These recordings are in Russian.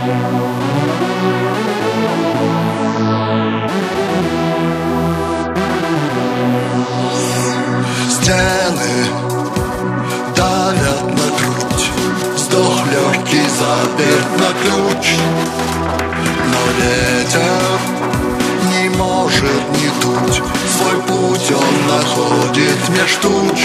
Стены давят на грудь Вздох легкий заперт на ключ. Но ветер не может не дуть. Свой путь он находит меж туч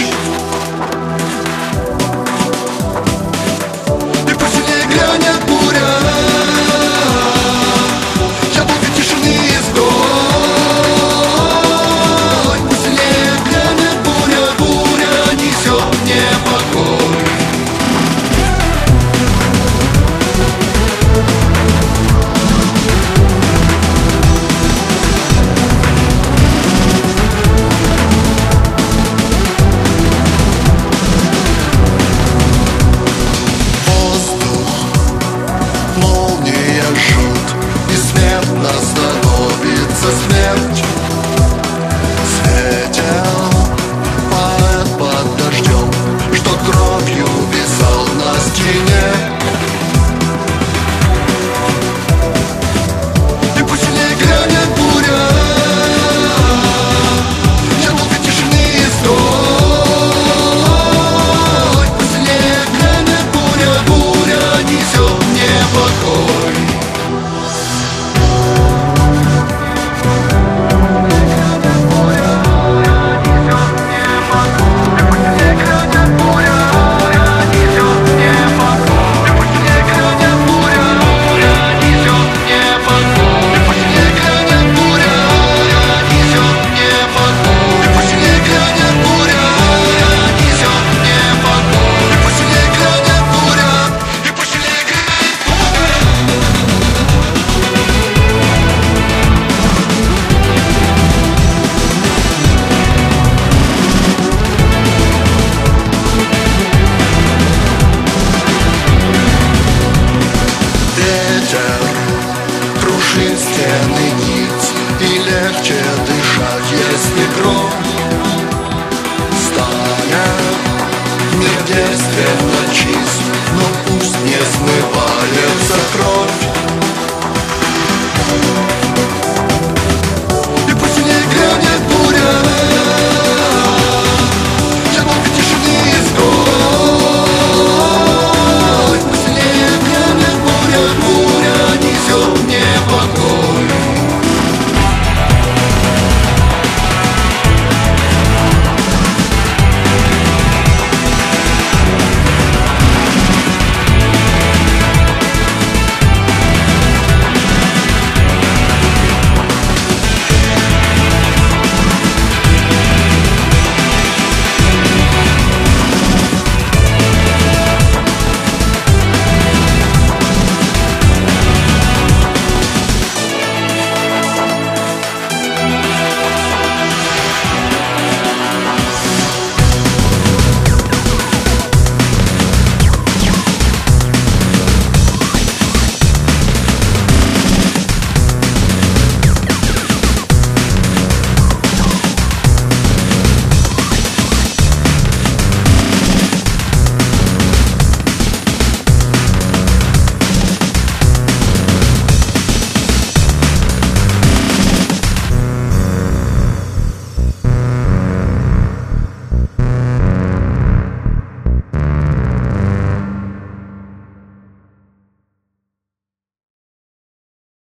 шерстяный нить И легче дышать, если кровь